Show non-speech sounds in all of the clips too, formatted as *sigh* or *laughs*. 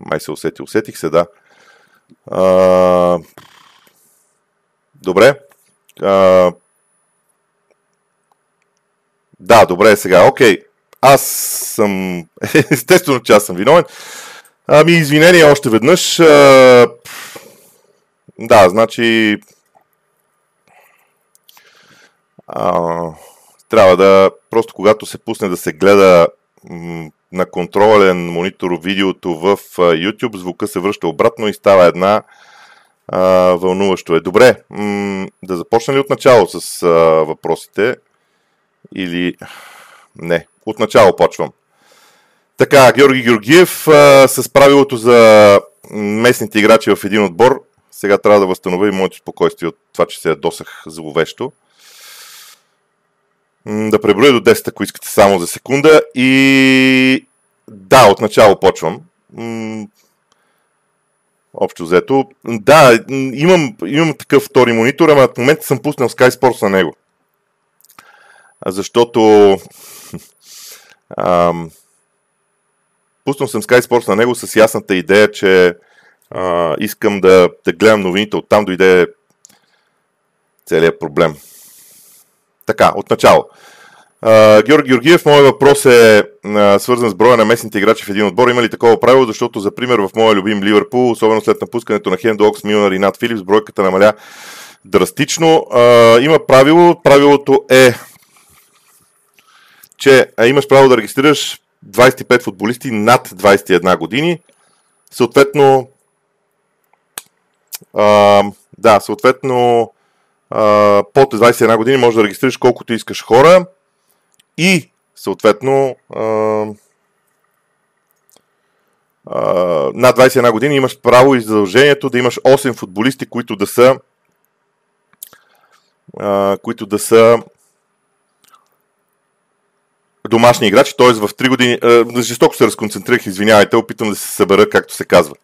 Май се усети. Усетих се, да. А, добре. А, да, добре, сега. Окей. Аз съм... *laughs* Естествено, че аз съм виновен. Ами, извинение още веднъж. А, да, значи... А, трябва да... Просто когато се пусне да се гледа м- на контролен монитор видеото в YouTube, звука се връща обратно и става една а, вълнуващо е. Добре, м- да започна ли от начало с а, въпросите? Или... Не, от начало почвам. Така, Георги Георгиев а, с правилото за местните играчи в един отбор. Сега трябва да възстановя и моето спокойствие от това, че се ядосах зловещо. Да преброя до 10, ако искате само за секунда. И да, отначало почвам. Общо взето. Да, имам, имам такъв втори монитор, ама в момента съм пуснал Sky Sports на него. Защото ам, пуснал съм Sky Sports на него с ясната идея, че а, искам да, да гледам новините. Оттам дойде целият проблем. Така, отначало. Uh, Георги Георгиев, моят въпрос е uh, свързан с броя на местните играчи в един отбор. Има ли такова правило? Защото, за пример, в моя любим Ливърпул, особено след напускането на Хендо Окс, Милнар и Нат Филипс, бройката намаля драстично. Uh, има правило. Правилото е, че имаш право да регистрираш 25 футболисти над 21 години. Съответно, да, съответно, под 21 години можеш да регистрираш колкото искаш хора и съответно над 21 години имаш право и задължението да имаш 8 футболисти, които да са които да са домашни играчи, т.е. в 3 години. жестоко се разконцентрирах, извинявайте, опитам да се събера, както се казва.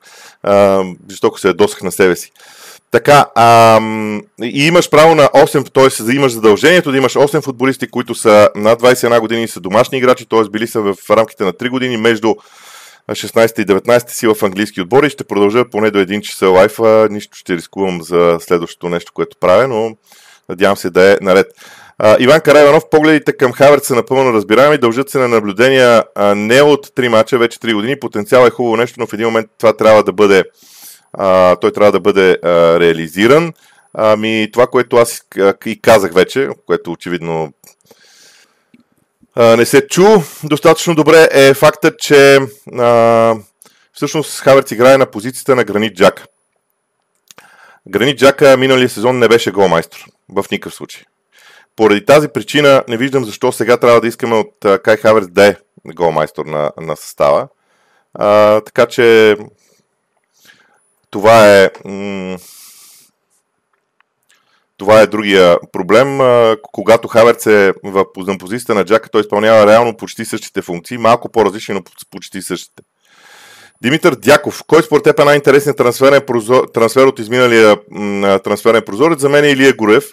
жестоко се ядосах на себе си. Така, а, и имаш право на 8, т.е. имаш задължението да имаш 8 футболисти, които са над 21 години и са домашни играчи, т.е. били са в рамките на 3 години между 16 и 19 сила в английски отбори. Ще продължа поне до 1 часа лайфа. Нищо ще рискувам за следващото нещо, което правя, но надявам се да е наред. А, Иван Карайванов, погледите към Хаверт са напълно разбираеми, дължат се на наблюдения а, не от 3 мача, вече 3 години. Потенциал е хубаво нещо, но в един момент това трябва да бъде а, той трябва да бъде а, реализиран. Ами, това, което аз и казах вече, което очевидно а, не се чу достатъчно добре, е факта, че а, всъщност Хаверц играе на позицията на Гранит Джака. Гранит Джака миналия сезон не беше голмайстор. В никакъв случай. Поради тази причина не виждам защо сега трябва да искаме от Кай Хаверц да е голмайстор на, на състава. А, така че това е. това е другия проблем. Когато Хаверц е в позицията на Джака, той изпълнява реално почти същите функции, малко по-различни, но почти същите. Димитър Дяков, кой според теб е най-интересният трансферен трансфер от изминалия трансферен прозорец? За мен е Илия Горев.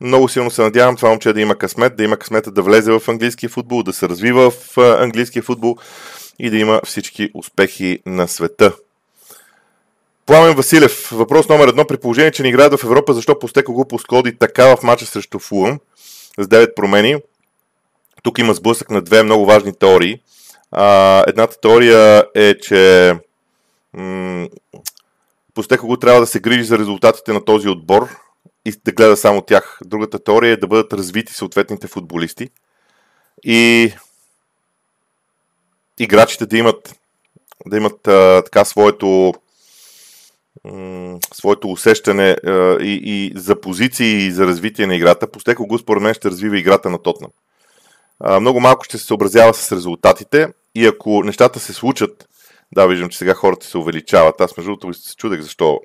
Много силно се надявам това момче да има късмет, да има късмета да влезе в английския футбол, да се развива в английския футбол и да има всички успехи на света. Пламен Василев, въпрос номер едно. При положение, че не играят в Европа, защо Постеко го подходи така в мача срещу Фулъм с 9 промени? Тук има сблъсък на две много важни теории. А, едната теория е, че м- Постеко го трябва да се грижи за резултатите на този отбор и да гледа само тях. Другата теория е да бъдат развити съответните футболисти и играчите да имат, да имат а, така своето своето усещане а, и, и за позиции и за развитие на играта. Постеко го според мен ще развива играта на Тотнам. Много малко ще се съобразява с резултатите и ако нещата се случат, да, виждам, че сега хората се увеличават. Аз между другото се чудех защо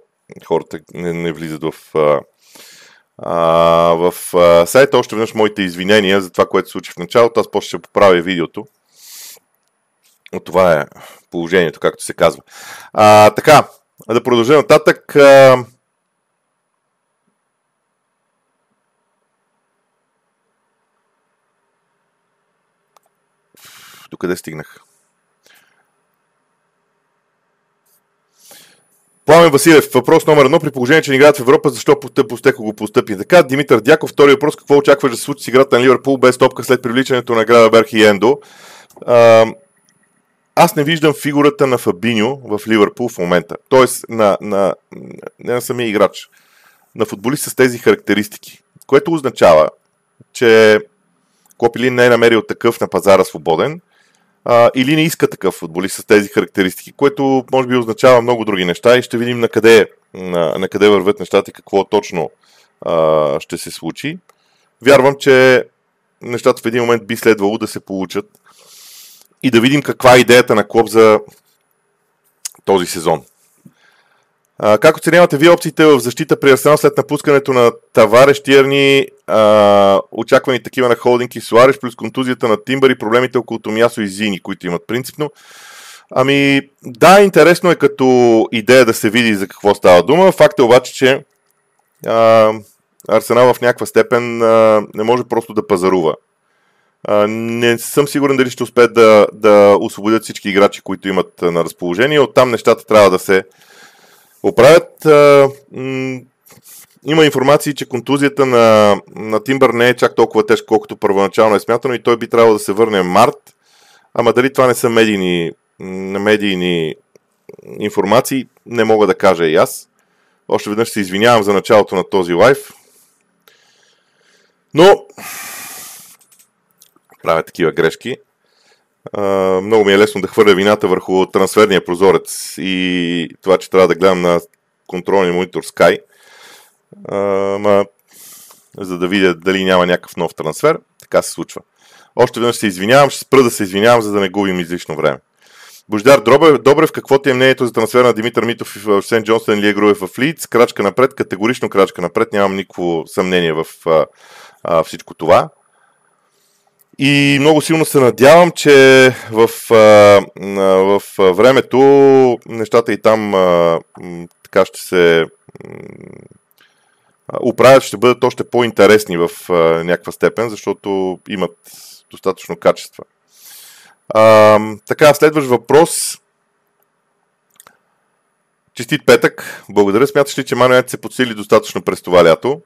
хората не, не влизат в, а, а, в а, сайта. Още веднъж моите извинения за това, което се случи в началото. Аз после ще поправя видеото. Но това е положението, както се казва. А, така, да продължим нататък. До къде стигнах? Пламен Василев, въпрос номер едно. При положение, че не играят в Европа, защо Постеко го постъпи така? Димитър Дяков, втори въпрос. Какво очакваш да се случи с играта на Ливърпул без топка след привличането на Града Берх и Ендо? А, аз не виждам фигурата на Фабиньо в Ливърпул в момента. Тоест, на, на, не на самия играч, на футболист с тези характеристики. Което означава, че Клопилин не е намерил такъв на пазара свободен а, или не иска такъв футболист с тези характеристики, което може би означава много други неща и ще видим на къде, на, на къде върват нещата и какво точно а, ще се случи. Вярвам, че нещата в един момент би следвало да се получат и да видим каква е идеята на Клоп за този сезон. А, как оценявате вие опциите в защита при Арсенал след напускането на Таваре, Штиерни, а, очаквани такива на Холдинг и Суареш, плюс контузията на Тимбър и проблемите около Томясо и Зини, които имат принципно? Ами, да, интересно е като идея да се види за какво става дума. Факт е обаче, че а, Арсенал в някаква степен а, не може просто да пазарува. Не съм сигурен дали ще успеят да, да освободят всички играчи, които имат на разположение. Оттам нещата трябва да се оправят. Има информации, че контузията на, на Тимбър не е чак толкова тежка, колкото първоначално е смятано и той би трябвало да се върне март. Ама дали това не са медийни, медийни информации, не мога да кажа и аз. Още веднъж се извинявам за началото на този лайф. Но правя такива грешки. Много ми е лесно да хвърля вината върху трансферния прозорец и това, че трябва да гледам на контролния монитор Sky, ма, за да видя дали няма някакъв нов трансфер. Така се случва. Още веднъж се извинявам, ще спра да се извинявам, за да не губим излишно време. Бождар Добрев, Добрев, какво ти е мнението за трансфер на Димитър Митов в Сент Джонстън или Груев в Лидс? Крачка напред, категорично крачка напред, нямам никакво съмнение в а, а, всичко това. И много силно се надявам, че в, в времето нещата и там така ще се оправят, ще бъдат още по-интересни в някаква степен, защото имат достатъчно качества. Така, следващ въпрос. Честит петък. Благодаря. Смяташ ли, че Манует се подсили достатъчно през това лято?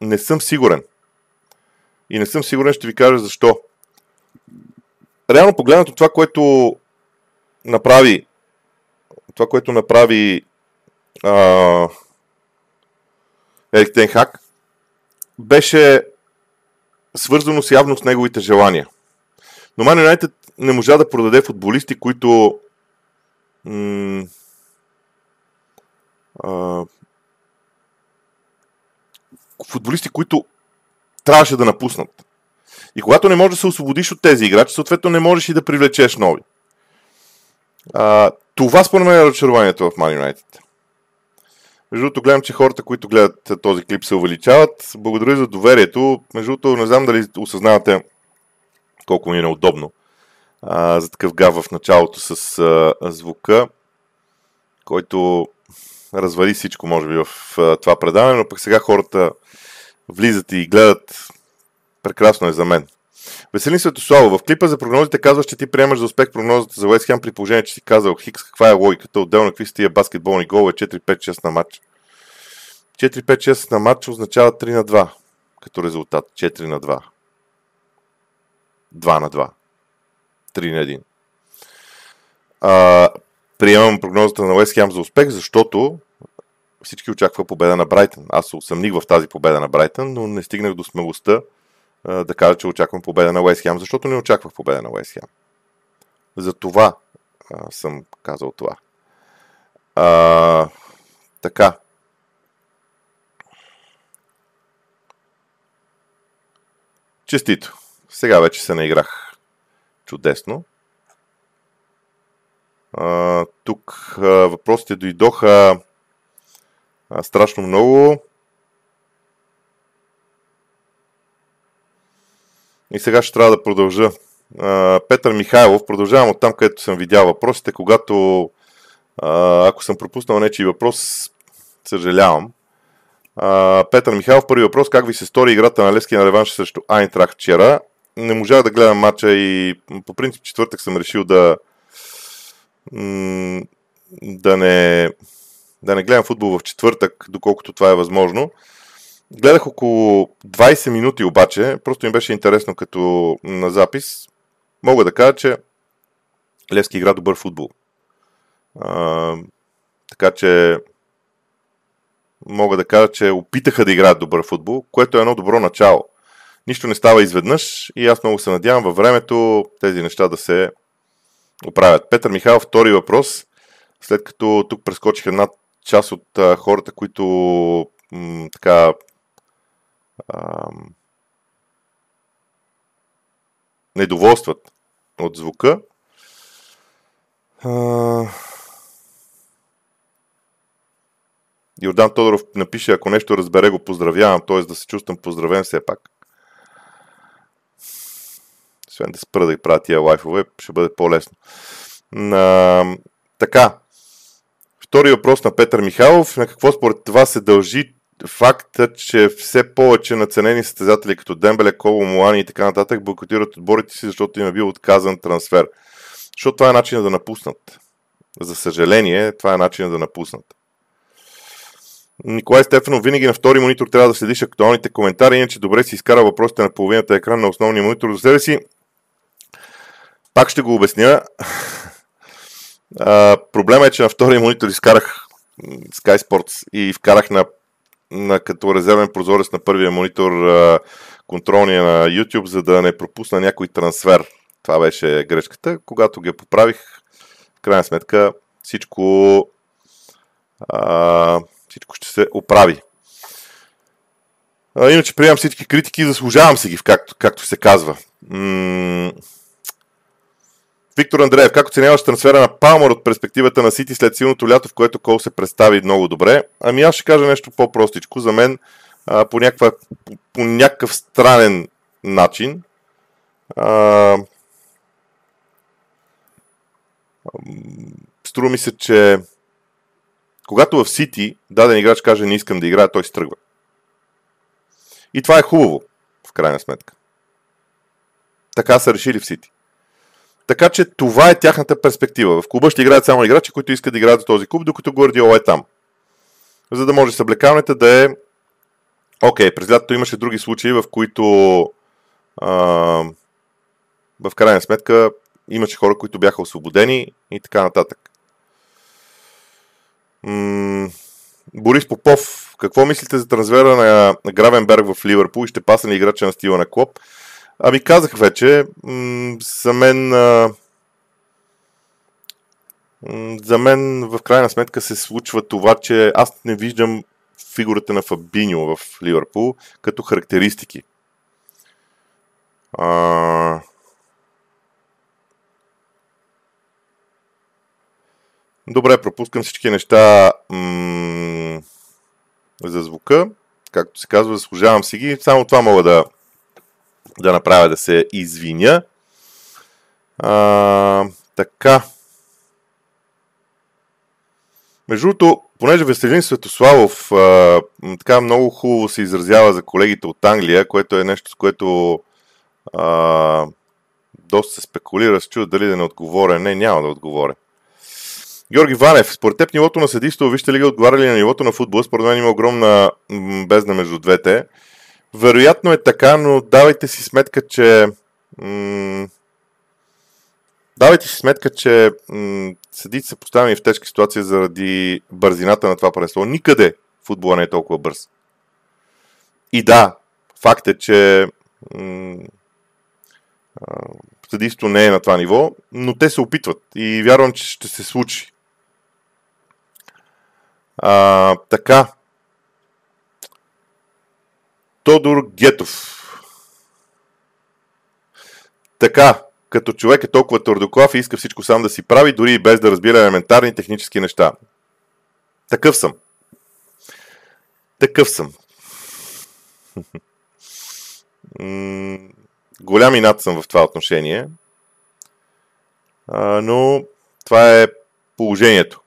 Не съм сигурен. И не съм сигурен, ще ви кажа защо. Реално погледнато това, което направи това, което направи а, Ерик Тенхак, беше свързано с явно с неговите желания. Но Ман Юнайтед не можа да продаде футболисти, които м- а, футболисти, които трябваше да напуснат. И когато не можеш да се освободиш от тези играчи, съответно не можеш и да привлечеш нови. А, това според мен е разочарованието в Man United. Между другото, гледам, че хората, които гледат този клип, се увеличават. Благодаря за доверието. Между другото, не знам дали осъзнавате колко ми е неудобно а, за такъв гав в началото с а, звука, който развали всичко, може би, в а, това предаване, но пък сега хората влизат и гледат. Прекрасно е за мен. Веселин Светослава, в клипа за прогнозите казваш, че ти приемаш за успех прогнозата за Уест при положение, че си казал Хикс, каква е логиката, отделно какви са тия баскетболни голове 4-5-6 на матч. 4-5-6 на матч означава 3 на 2 като резултат. 4 на 2. 2 на 2. 3 на 1. А, приемам прогнозата на Уест за успех, защото всички очакваха победа на Брайтън. Аз се усъмних в тази победа на Брайтън, но не стигнах до смелостта да кажа, че очаквам победа на Уест защото не очаквах победа на Уест. За това съм казал това. А, така. Честито. Сега вече се наиграх чудесно. А, тук а, въпросите дойдоха страшно много. И сега ще трябва да продължа. Петър Михайлов, продължавам от там, където съм видял въпросите, когато ако съм пропуснал нечи въпрос, съжалявам. Петър Михайлов, първи въпрос, как ви се стори играта на Лески на реванш срещу Айнтрах вчера? Не можах да гледам матча и по принцип четвъртък съм решил да да не, да не гледам футбол в четвъртък, доколкото това е възможно. Гледах около 20 минути обаче, просто ми беше интересно като на запис. Мога да кажа, че Левски игра добър футбол. А, така че мога да кажа, че опитаха да играят добър футбол, което е едно добро начало. Нищо не става изведнъж и аз много се надявам във времето тези неща да се оправят. Петър Михайлов, втори въпрос. След като тук прескочих една част от а, хората, които м, така а, недоволстват от звука. А, Йордан Тодоров напише, ако нещо разбере, го поздравявам, т.е. да се чувствам поздравен все пак. Освен да спра да правя тия лайфове, ще бъде по-лесно. А, така. Втори въпрос на Петър Михайлов. На какво според това се дължи факта, че все повече наценени състезатели като Дембеле, Коло, Муани и така нататък бойкотират отборите си, защото им е бил отказан трансфер. Защото това е начин да напуснат. За съжаление, това е начин да напуснат. Николай Стефанов, винаги на втори монитор трябва да следиш актуалните коментари, иначе добре си изкара въпросите на половината екран на основния монитор за себе си. Пак ще го обясня. *laughs* Проблема е, че на втория монитор изкарах Sky Sports и вкарах на, на като резервен прозорец на първия монитор а, контролния на YouTube, за да не пропусна някой трансфер. Това беше грешката. Когато ги поправих, в крайна сметка всичко а, всичко ще се оправи. А, иначе приемам всички критики заслужавам си ги, както, както се казва. М- Виктор Андреев, как оценяваш трансфера на Палмър от перспективата на Сити след силното лято, в което Кол се представи много добре? Ами аз ще кажа нещо по-простичко. За мен а, по, някаква, по, по някакъв странен начин а, струва ми се, че когато в Сити даден играч каже не искам да играя, той се тръгва. И това е хубаво, в крайна сметка. Така са решили в Сити. Така че това е тяхната перспектива. В клуба ще играят само играчи, които искат да играят за този клуб, докато Гвардиола е там. За да може съблекаването да е... Окей, okay, през лятото имаше други случаи, в които а, в крайна сметка имаше хора, които бяха освободени и така нататък. М- Борис Попов, какво мислите за трансфера на Гравенберг в Ливърпул и ще паса ли играча на стила на Клоп? Ами казах вече, за мен за мен в крайна сметка се случва това, че аз не виждам фигурата на Фабиньо в Ливърпул като характеристики. А, Добре, пропускам всички неща м- за звука. Както се казва, заслужавам си ги. Само това мога да, да направя да се извиня. А, така. Между другото, понеже Веселин Светославов а, така много хубаво се изразява за колегите от Англия, което е нещо, с което а, доста се спекулира, с чуда дали да не отговоря. Не, няма да отговоря. Георги Ванев, според теб нивото на съдийство Вижте лига отговаря ли на нивото на футбол? Според мен има огромна бездна между двете. Вероятно е така, но давайте си сметка, че м- давайте си сметка, че м- съдите са поставени в тежка ситуация заради бързината на това паренство. Никъде футбола не е толкова бърз. И да, факт е, че м- съдийство не е на това ниво, но те се опитват и вярвам, че ще се случи. А, така. Тодор Гетов. Така, като човек е толкова твърдоклав и иска всичко сам да си прави, дори и без да разбира елементарни технически неща. Такъв съм. Такъв съм. Голям инат съм в това отношение. А, но това е положението.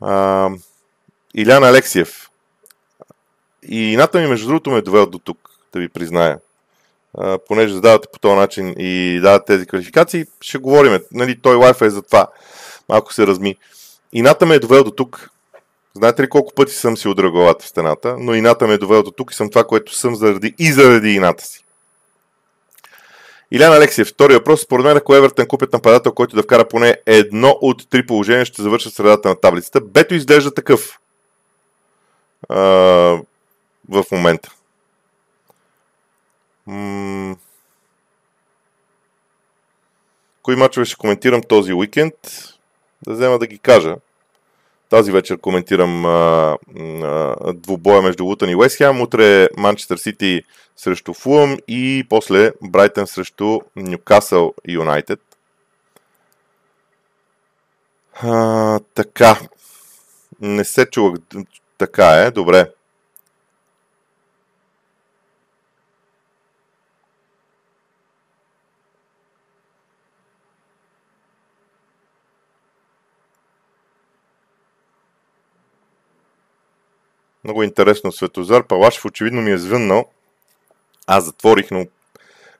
А, Илян Алексиев. И ината ми, между другото, ме е довел до тук, да ви призная. А, понеже задавате по този начин и давате тези квалификации, ще говорим. Нали, той лайф е за това. малко се разми. Ината ме е довел до тук. Знаете ли колко пъти съм си удрал главата в стената, но ината ме е довел до тук и съм това, което съм заради и заради ината си. Илян Алексиев, втори въпрос. Според мен, ако Евертън купят нападател, който да вкара поне едно от три положения, ще завършат средата на таблицата. Бето изглежда такъв а, в момента. М- Кои мачове ще коментирам този уикенд? Да взема да ги кажа. Тази вечер коментирам а, а, двубоя между Лутън и Уестхем. Утре Манчестър Сити срещу Фулъм и после Брайтън срещу Ньюкасъл Юнайтед. така. Не се чувах. Така е, добре. Много интересно, Светозар Палашев очевидно ми е звъннал. Аз затворих, но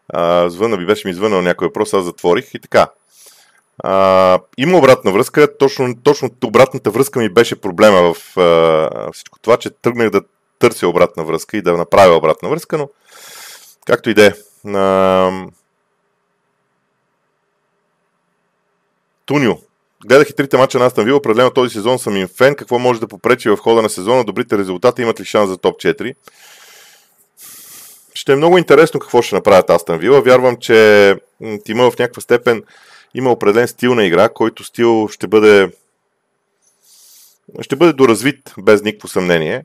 а, звънна би беше ми звъннал някой въпрос, аз затворих и така. А, има обратна връзка, точно, точно обратната връзка ми беше проблема в а, всичко това, че тръгнах да търся обратна връзка и да направя обратна връзка, но както и да е. Тунио, Гледах и трите мача на Астан Вила. Определено този сезон съм им фен. Какво може да попречи в хода на сезона? Добрите резултати имат ли шанс за топ 4? Ще е много интересно какво ще направят Астан Вила. Вярвам, че има в някаква степен има определен стил на игра, който стил ще бъде ще бъде доразвит без никакво съмнение.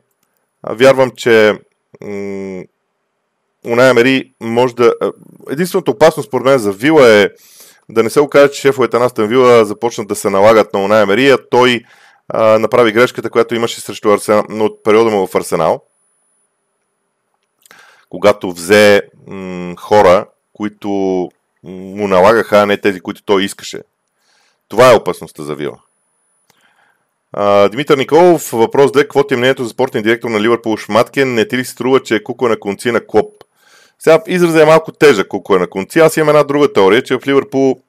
Вярвам, че Уная Мери може да... Единствената опасност, според мен, за Вила е да не се окаже, че шефовете на Вила започнат да се налагат на Уная Мерия. Той а, направи грешката, която имаше срещу Арсенал, от периода му в Арсенал, когато взе м- хора, които му налагаха, а не тези, които той искаше. Това е опасността за Вила. А, Димитър Николов, въпрос 2. Какво ти е мнението за спортния директор на Ливърпул Шматкен? Не ти ли струва, че е кука на конци на Клоп? Сега изразът е малко тежък, колко е на конци. Аз имам една друга теория, че в Ливърпул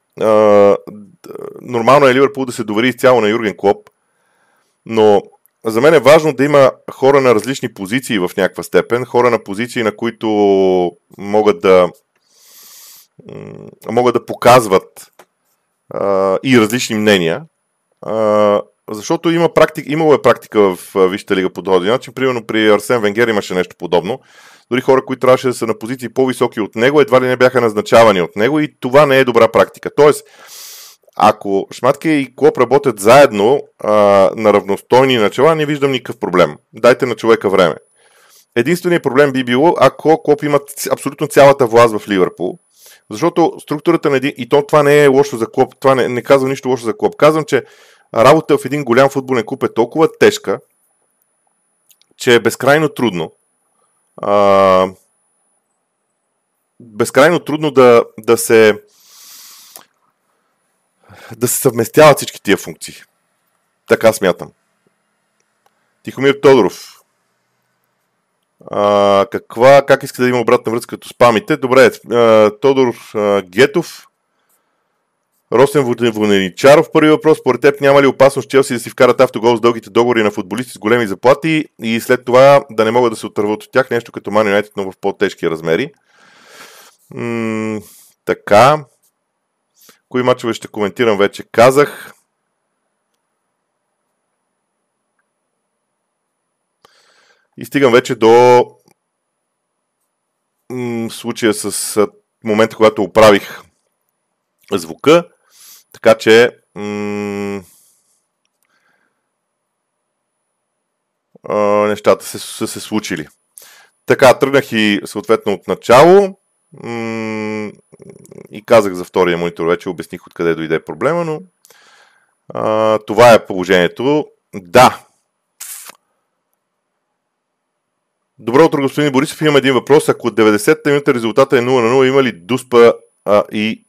нормално е Ливърпул да се довери изцяло на Юрген Клоп, но за мен е важно да има хора на различни позиции в някаква степен, хора на позиции, на които могат да могат да показват а, и различни мнения. А, защото има практик, имало е практика в Висшата лига по този начин. Примерно при Арсен Венгер имаше нещо подобно. Дори хора, които трябваше да са на позиции по-високи от него, едва ли не бяха назначавани от него и това не е добра практика. Тоест, ако Шматке и Клоп работят заедно а, на равностойни начала, не виждам никакъв проблем. Дайте на човека време. Единственият проблем би било, ако Клоп има абсолютно цялата власт в Ливърпул, защото структурата на един... И то това не е лошо за Клоп, това не, не казвам нищо лошо за Клоп. Казвам, че работа в един голям футболен клуб е толкова тежка, че е безкрайно трудно. А, безкрайно трудно да, да се да се съвместяват всички тия функции. Така смятам. Тихомир Тодоров. А, каква, как иска да има обратна връзка като спамите? Добре, а, Тодор а, Гетов. Росен Воненичаров, първи въпрос. Според теб няма ли опасност Челси да си вкарат автогол с дългите договори на футболисти с големи заплати и след това да не могат да се отърват от тях нещо като Man United, но в по-тежки размери? М- така. Кои мачове ще коментирам вече казах. И стигам вече до м- случая с момента, когато оправих звука. Така че м- нещата се, са се случили. Така, тръгнах и съответно от начало м- и казах за втория монитор, вече обясних откъде дойде проблема, но а, това е положението. Да. Добро утро, господин Борисов. Имам един въпрос. Ако от 90-та минута резултата е 0 на 0, има ли Дуспа а, и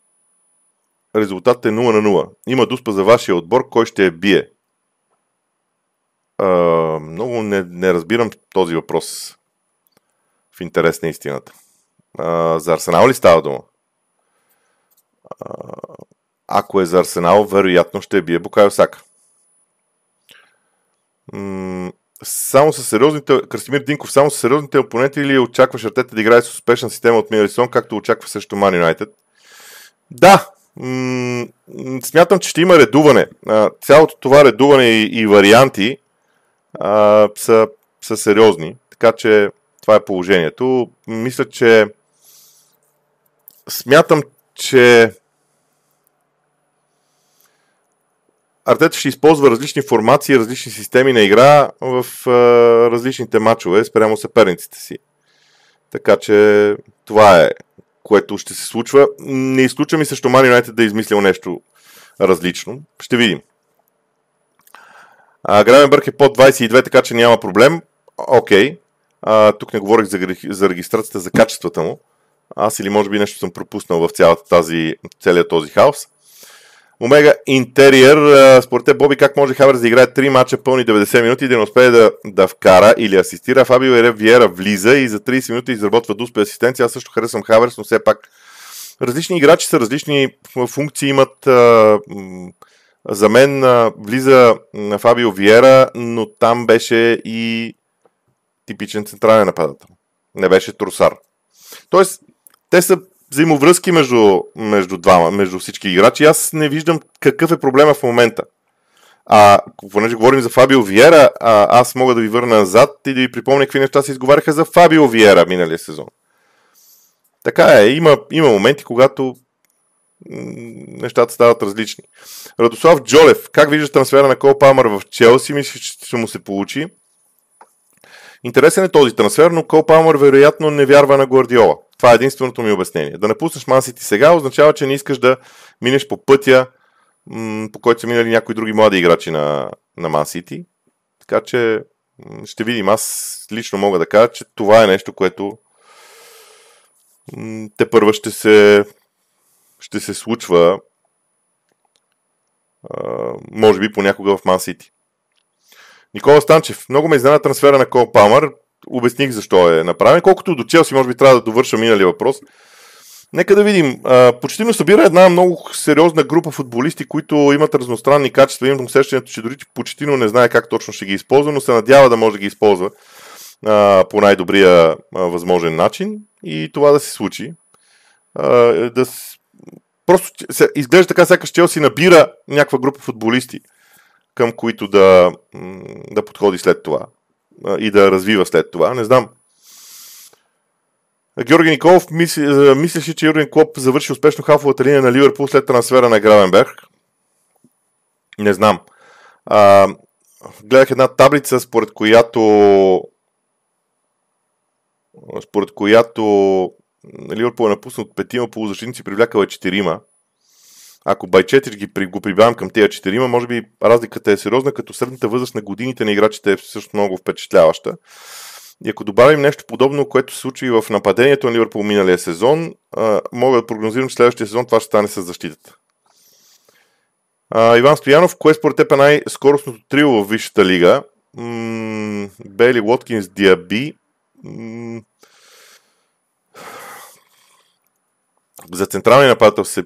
резултатът е 0 на 0. Има дуспа за вашия отбор, кой ще я бие? А, много не, не разбирам този въпрос в интерес на истината. А, за Арсенал ли става дума? А, ако е за Арсенал, вероятно ще бие Букайо Сака. М- само с сериозните, Красимир Динков, само с сериозните опоненти или очакваш Артета да играе с успешна система от минали както очаква също Man United? Да, м- смятам, че ще има редуване. А, цялото това редуване и, и варианти а, са, са сериозни, така че това е положението. Мисля, че смятам, че Артета ще използва различни формации, различни системи на игра в а, различните матчове спрямо съперниците си. Така че това е, което ще се случва. Не изключвам и също Мани Юнайтед да е измислил нещо различно. Ще видим. Гравенбърг е под 22, така че няма проблем. Окей. Okay. тук не говорих за, за регистрацията, за качествата му. Аз или може би нещо съм пропуснал в цялата тази, целият този хаос. Омега Интериер, според те Боби, как може Хаверс да играе 3 мача пълни 90 минути и да не успее да, да вкара или асистира. Фабио Виера влиза и за 30 минути изработва дуспе асистенция. Аз също харесвам Хаверс, но все пак различни играчи са, различни функции имат. За мен влиза на Фабио Виера, но там беше и типичен централен нападател. Не беше Трусар. Тоест, те са взаимовръзки между, между двама, между всички играчи. Аз не виждам какъв е проблема в момента. А, понеже говорим за Фабио Виера, а, аз мога да ви върна назад и да ви припомня какви неща се изговаряха за Фабио Виера миналия сезон. Така е, има, има моменти, когато нещата стават различни. Радослав Джолев, как виждаш трансфера на Кол Палмър в Челси? Мисля, че ще му се получи. Интересен е този трансфер, но Кол Палмър вероятно не вярва на Гвардиола. Това е единственото ми обяснение. Да напуснеш Мансити сега означава, че не искаш да минеш по пътя, по който са минали някои други млади играчи на, на Мансити. Така че ще видим. Аз лично мога да кажа, че това е нещо, което те първа ще се, ще се случва може би понякога в Ман Сити. Никола Станчев. Много ме изненада трансфера на Кол Палмър. Обясних защо е направен. Колкото до Челси, може би трябва да довърша миналия въпрос. Нека да видим. Почти събира една много сериозна група футболисти, които имат разностранни качества. Имам усещането, че дори почти не знае как точно ще ги използва, но се надява да може да ги използва по най-добрия възможен начин и това да се случи. да, просто изглежда така, сякаш Челси набира някаква група футболисти към които да, да подходи след това и да развива след това. Не знам. Георги Николов мисли, мислеше, че Юрген Клоп завърши успешно хафовата линия на Ливърпул след трансфера на Гравенберг. Не знам. А, гледах една таблица, според която според която Ливърпул е напуснал от петима полузащитници, привлякал е четирима. Ако Байчетич ги, го прибавям към тези четирима, може би разликата е сериозна, като средната възраст на годините на играчите е също много впечатляваща. И ако добавим нещо подобно, което се случи в нападението на Ливърпул миналия сезон, мога да прогнозирам, че следващия сезон това ще стане с защитата. А, Иван Стоянов, кое според теб е най-скоростното трио в Висшата лига? М- Бейли Уоткинс Диаби. М- за централния нападател се,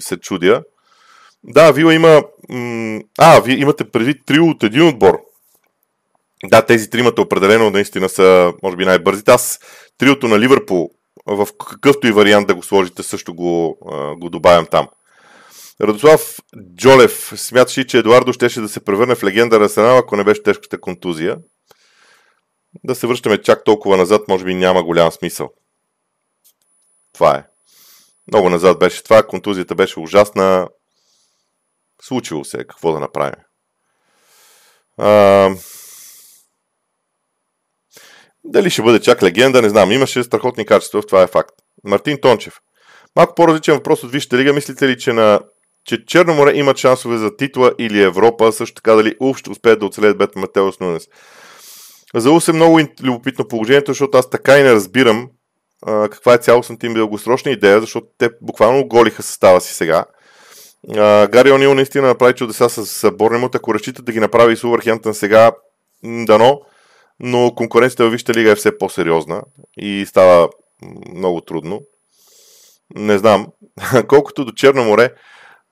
се чудя. Да, Вила има... А, вие имате предвид трио от един отбор. Да, тези тримата определено наистина са, може би, най-бързите. Аз триото на Ливърпул, в какъвто и вариант да го сложите, също го, го добавям там. Радослав Джолев смяташе, че Едуардо щеше да се превърне в легенда на Арсенал, ако не беше тежката контузия. Да се връщаме чак толкова назад, може би няма голям смисъл. Това е. Много назад беше това, контузията беше ужасна. Случило се, какво да направим. А... Дали ще бъде чак легенда, не знам. Имаше страхотни качества, това е факт. Мартин Тончев. Малко по-различен въпрос от Висшата лига. Мислите ли, че, на, че Черно море има шансове за титла или Европа? Също така дали УФ ще успеят да оцелеят Бета Матеос Нунес? За УС е много любопитно положението, защото аз така и не разбирам каква е цялостната им дългосрочна идея, защото те буквално голиха състава си сега. А, Гари Онил наистина направи чудеса с, Борнемот, ако разчитат да ги направи и с Увърхемптън сега, дано, но конкуренцията във Висшата лига е все по-сериозна и става много трудно. Не знам. *laughs* Колкото до Черно море,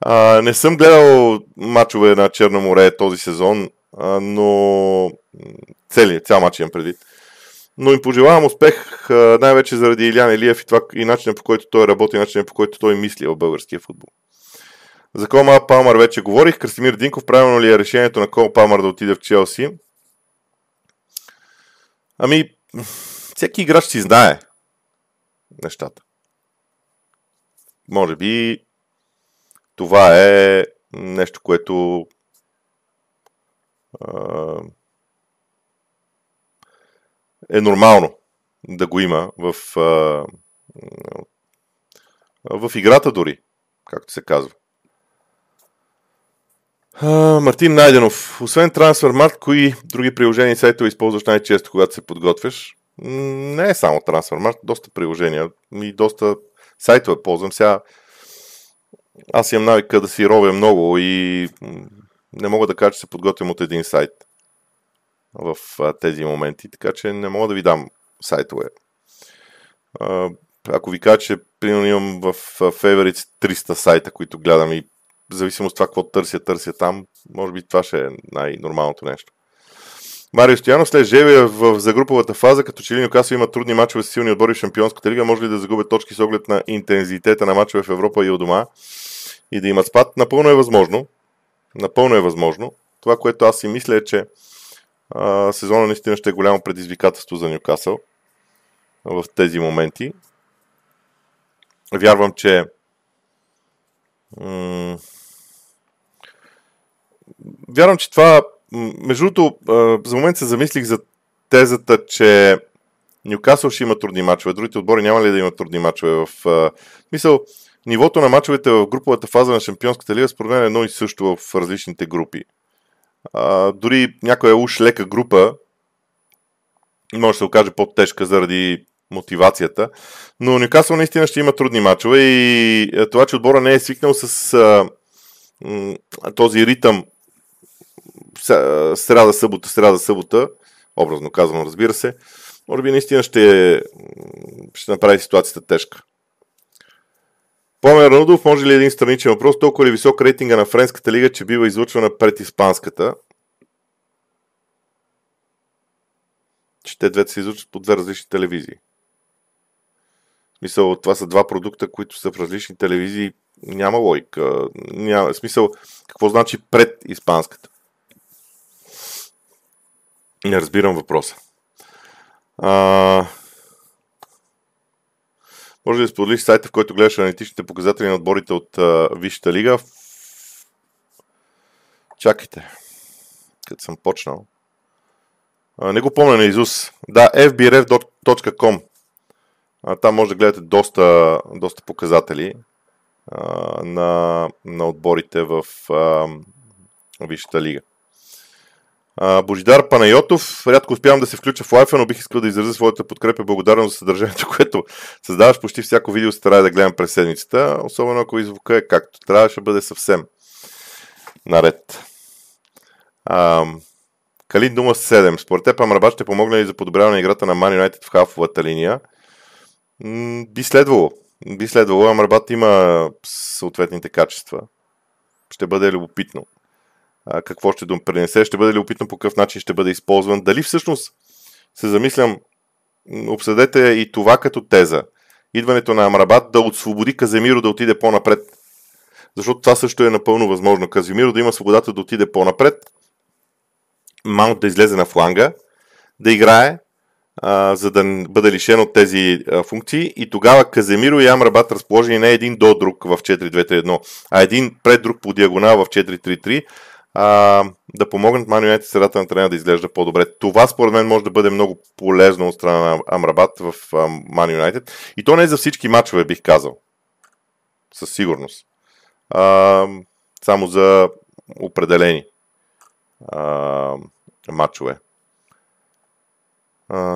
А, не съм гледал мачове на Черно море този сезон, а, но цели, цял матч имам предвид. Но им пожелавам успех а, най-вече заради Илян Илиев и, това, и начинът по който той работи, и начинът по който той мисли в българския футбол. За Кома Палмар вече говорих. Красимир Динков, правилно ли е решението на Кол Палмар да отиде в Челси? Ами, всеки играч си знае нещата. Може би това е нещо, което е нормално да го има в, в играта дори, както се казва. Мартин Найденов. Освен Трансфермарт, кои други приложения и сайтове използваш най-често, когато се подготвяш? Не е само Трансфермарт, доста приложения и доста сайтове ползвам. Сега аз имам навика да си ровя много и не мога да кажа, че се подготвям от един сайт в тези моменти, така че не мога да ви дам сайтове. Ако ви кажа, че примерно имам в Favorites 300 сайта, които гледам и в зависимост от това какво търся, търся там, може би това ще е най-нормалното нещо. Марио Стоянов след Жевия в, за груповата фаза, като че ли Нюкасо има трудни мачове с силни отбори в Шампионската лига, може ли да загубят точки с оглед на интензитета на мачове в Европа и у дома и да имат спад? Напълно е възможно. Напълно е възможно. Това, което аз си мисля е, че сезона наистина ще е голямо предизвикателство за Нюкасъл в тези моменти. Вярвам, че м- вярвам, че това между другото, за момент се замислих за тезата, че Ньюкасъл ще има трудни мачове, другите отбори няма ли да имат трудни мачове в... Мисъл, нивото на мачовете в груповата фаза на Шампионската лига според мен е едно и също в различните групи. Дори някоя уж лека група може да се окаже по-тежка заради мотивацията, но Ньюкасъл наистина ще има трудни мачове и това, че отбора не е свикнал с а, м- този ритъм сряда, събота, сряда, събота, образно казвам, разбира се, може би наистина ще, ще направи ситуацията тежка. Пламен Ранудов, може ли един страничен въпрос? Толкова ли висок рейтинга на Френската лига, че бива излучвана пред Испанската? Че те двете се излучват по две различни телевизии. В смисъл, това са два продукта, които са в различни телевизии. Няма логика. Няма, в смисъл, какво значи пред Испанската? Не разбирам въпроса. А... Може да споделиш сайта, в който гледаш аналитичните показатели на отборите от а, Висшата лига? Чакайте. Като съм почнал. А, не го помня на Изус. Да, fbrf.com. А, там може да гледате доста, доста показатели а, на, на отборите в а, Висшата лига. Божидар Панайотов, рядко успявам да се включа в лайфа, но бих искал да изразя своята подкрепа и благодарност за съдържанието, *laughs* което създаваш почти всяко видео, старая да гледам през седмицата, особено ако и звука е както трябва, ще бъде съвсем наред. А, Калин дума 7. Според теб Амрабат ще помогне ли за подобряване на играта на Man United в хафовата линия? Би следвало. Би следвало. Амрабат има съответните качества. Ще бъде любопитно какво ще допринесе, ще бъде ли опитно по какъв начин ще бъде използван. Дали всъщност се замислям, обсъдете и това като теза. Идването на Амрабат да освободи Каземиро да отиде по-напред. Защото това също е напълно възможно. Каземиро да има свободата да отиде по-напред, Маунт да излезе на фланга, да играе, а, за да бъде лишен от тези а, функции и тогава Каземиро и Амрабат разположени не един до друг в 4-2-3-1, а един пред друг по диагонал в 4-3-3, а, да помогнат Man средата на трена да изглежда по-добре. Това според мен може да бъде много полезно от страна на Амрабат в а, Man. И то не е за всички матчове, бих казал. Със сигурност. А, само за определени а, матчове.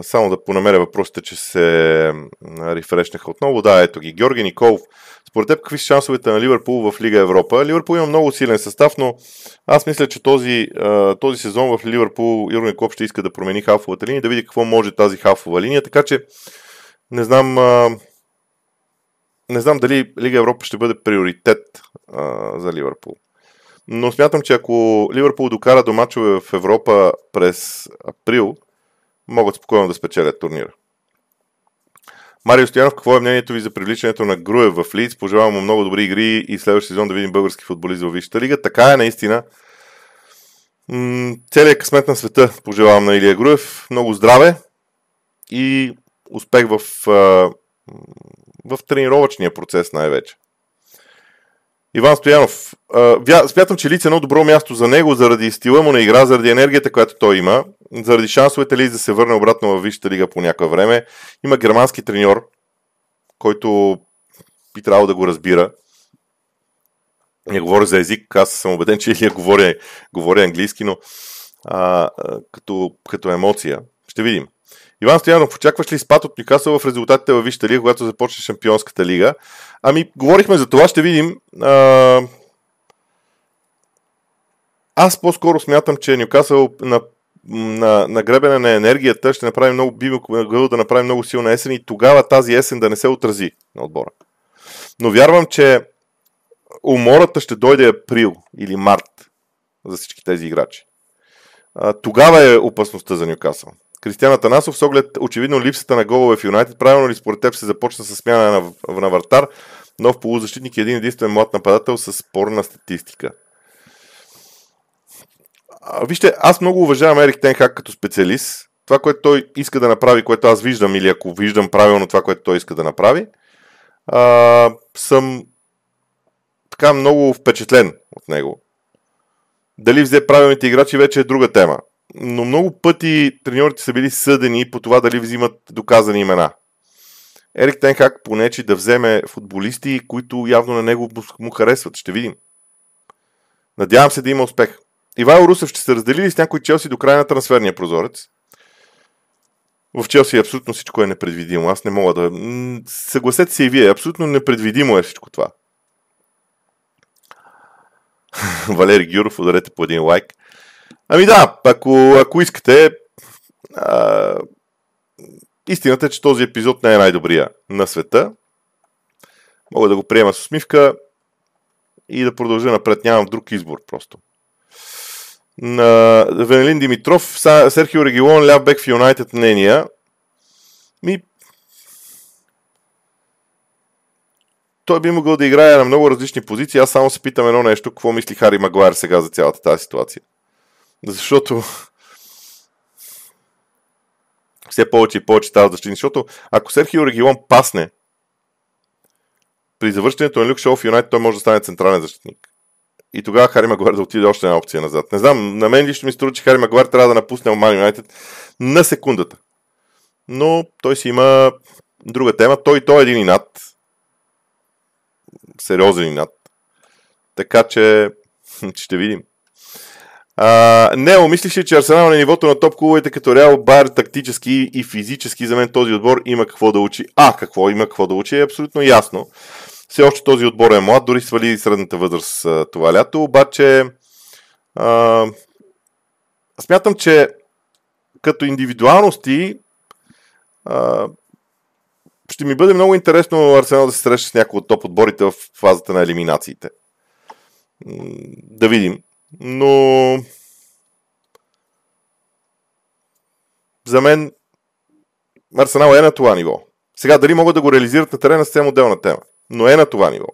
Само да понамеря въпросите, че се рефрешнаха отново. Да, ето ги. Георги Николов. Според теб, какви са шансовете на Ливърпул в Лига Европа? Ливърпул има много силен състав, но аз мисля, че този, този сезон в Ливърпул Юрген Клоп ще иска да промени хафовата линия, да види какво може тази хафова линия, така че не знам не знам дали Лига Европа ще бъде приоритет за Ливърпул. Но смятам, че ако Ливърпул докара до мачове в Европа през април, могат спокойно да спечелят турнира. Марио Стоянов, какво е мнението ви за привличането на Груев в Лиц? Пожелавам му много добри игри и следващия сезон да видим български футболист в Висшата лига. Така е наистина. целият късмет на света пожелавам на Илия Груев. Много здраве и успех в, в тренировъчния процес най-вече. Иван Стоянов. Смятам, че Лиц е едно добро място за него, заради стила му на игра, заради енергията, която той има, заради шансовете Лиц да се върне обратно в Висшата лига по някое време. Има германски треньор, който би трябвало да го разбира. Не говоря за език, аз съм убеден, че Илия говори, говори английски, но а, като, като емоция. Ще видим. Иван Стоянов, очакваш ли спад от Нюкасъл в резултатите във Висшата лига, когато започне Шампионската лига? Ами, говорихме за това, ще видим. А... Аз по-скоро смятам, че Нюкасъл на, на, на гребене на енергията ще направи много, би могъл да направи много силна есен и тогава тази есен да не се отрази на отбора. Но вярвам, че умората ще дойде април или март за всички тези играчи. А, тогава е опасността за Нюкасъл. Кристиан Атанасов, с оглед очевидно липсата на голове в Юнайтед, правилно ли според теб се започна с смяна на, на вратар, нов полузащитник и един единствен млад нападател с спорна статистика? Вижте, аз много уважавам Ерик Тенхак като специалист. Това, което той иска да направи, което аз виждам, или ако виждам правилно това, което той иска да направи, а, съм така много впечатлен от него. Дали взе правилните играчи вече е друга тема но много пъти треньорите са били съдени по това дали взимат доказани имена. Ерик Тенхак понечи да вземе футболисти, които явно на него му харесват. Ще видим. Надявам се да има успех. Ивайло Русев ще се раздели ли с някой Челси до края на трансферния прозорец? В Челси абсолютно всичко е непредвидимо. Аз не мога да... Съгласете се и вие, абсолютно непредвидимо е всичко това. *laughs* Валери Гюров, ударете по един лайк. Ами да, ако, ако искате, а, истината е, че този епизод не е най-добрия на света. Мога да го приема с усмивка и да продължа напред. Нямам друг избор просто. На Венелин Димитров, Серхио Регилон, ляв бек в Юнайтед мнения. Ми, той би могъл да играе на много различни позиции. Аз само се питам едно нещо, какво мисли Хари Магуайр сега за цялата тази ситуация. Защото все повече и повече става защитни. Защото ако Серхио Регилон пасне при завършването на Люк Шоу в Юнайтед, той може да стане централен защитник. И тогава Хари Магуар да отиде още една опция назад. Не знам, на мен лично ми струва, че Хари Магуар трябва да напусне Оман Юнайтед на секундата. Но той си има друга тема. Той и той е един инат. Сериозен инат. Така че *laughs* ще видим. А, не, мислиш ли, че Арсенал на нивото на топ клубовете като Реал Бар тактически и физически за мен този отбор има какво да учи. А, какво има какво да учи е абсолютно ясно. Все още този отбор е млад, дори свали средната възраст това лято, обаче а, смятам, че като индивидуалности а, ще ми бъде много интересно Арсенал да се среща с някои от топ отборите в фазата на елиминациите. Да видим но за мен Арсенал е на това ниво. Сега дали могат да го реализират на терена, съвсем отделна тема. Но е на това ниво.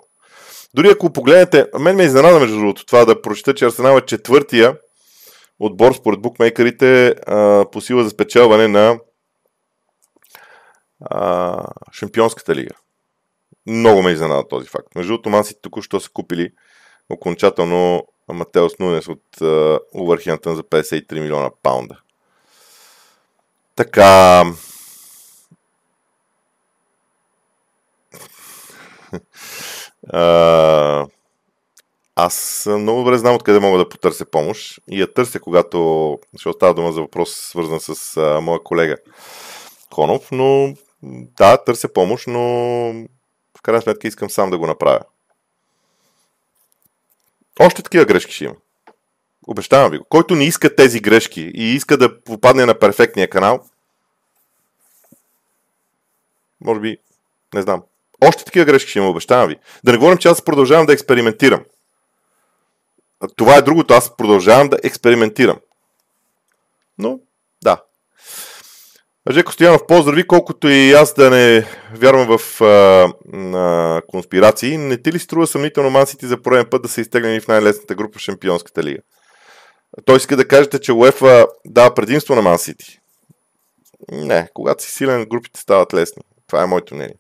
Дори ако погледнете, мен ме изненада между другото това да прочета, че Арсенал е четвъртия отбор според букмейкерите по сила за спечелване на а, Шампионската лига. Много ме изненада този факт. Между другото, Мансите току-що са купили окончателно Матеос Нунес от Увърхемптън за 53 милиона паунда. Така. а, аз много добре знам откъде мога да потърся помощ и я търся, когато ще остава дума за въпрос, свързан с а, моя колега Конов, но да, търся помощ, но в крайна сметка искам сам да го направя. Още такива грешки ще има. Обещавам ви го. Който не иска тези грешки и иска да попадне на перфектния канал, може би, не знам, Още такива грешки ще има, обещавам ви. Да не говорим, че аз продължавам да експериментирам. Това е другото, аз продължавам да експериментирам. Но. Жеко Стоянов, поздрави, колкото и аз да не вярвам в а, а, конспирации, не ти ли струва съмнително Мансити за пореден път да са изтеглени в най-лесната група в Шампионската лига? Той иска да кажете, че УЕФА дава предимство на Мансити. Не, когато си силен, групите стават лесни. Това е моето мнение.